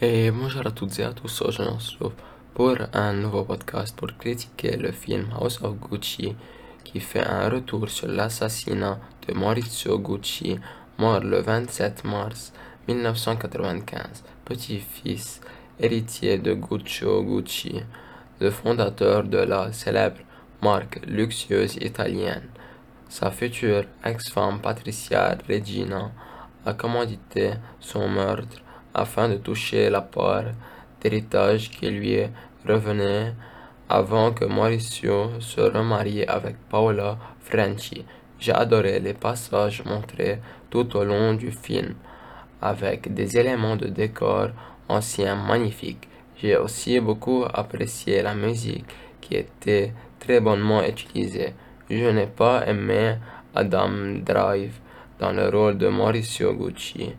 Et bonjour à toutes et à tous, aujourd'hui on se pour un nouveau podcast pour critiquer le film House of Gucci qui fait un retour sur l'assassinat de Maurizio Gucci, mort le 27 mars 1995, petit-fils héritier de Guccio Gucci, le fondateur de la célèbre marque luxueuse italienne. Sa future ex-femme Patricia Regina a commandité son meurtre afin de toucher la part d'héritage qui lui revenait avant que Mauricio se remarie avec Paola Franchi. J'ai adoré les passages montrés tout au long du film, avec des éléments de décor anciens magnifiques. J'ai aussi beaucoup apprécié la musique qui était très bonnement utilisée. Je n'ai pas aimé Adam Drive dans le rôle de Mauricio Gucci.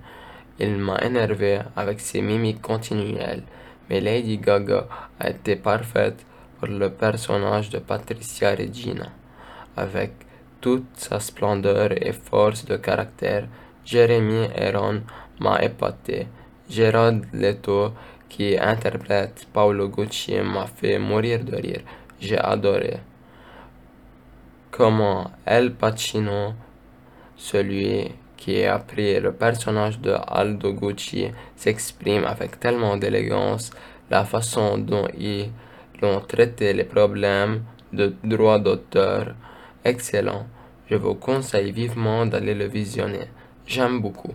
Il m'a énervé avec ses mimiques continuelles, mais Lady Gaga a été parfaite pour le personnage de Patricia Regina. Avec toute sa splendeur et force de caractère, Jeremy Aaron m'a épaté. Gerard Leto, qui interprète Paolo Gucci, m'a fait mourir de rire. J'ai adoré. Comment El Pacino, celui qui a pris le personnage de Aldo Gucci, s'exprime avec tellement d'élégance, la façon dont ils ont traité les problèmes de droit d'auteur, excellent. Je vous conseille vivement d'aller le visionner. J'aime beaucoup.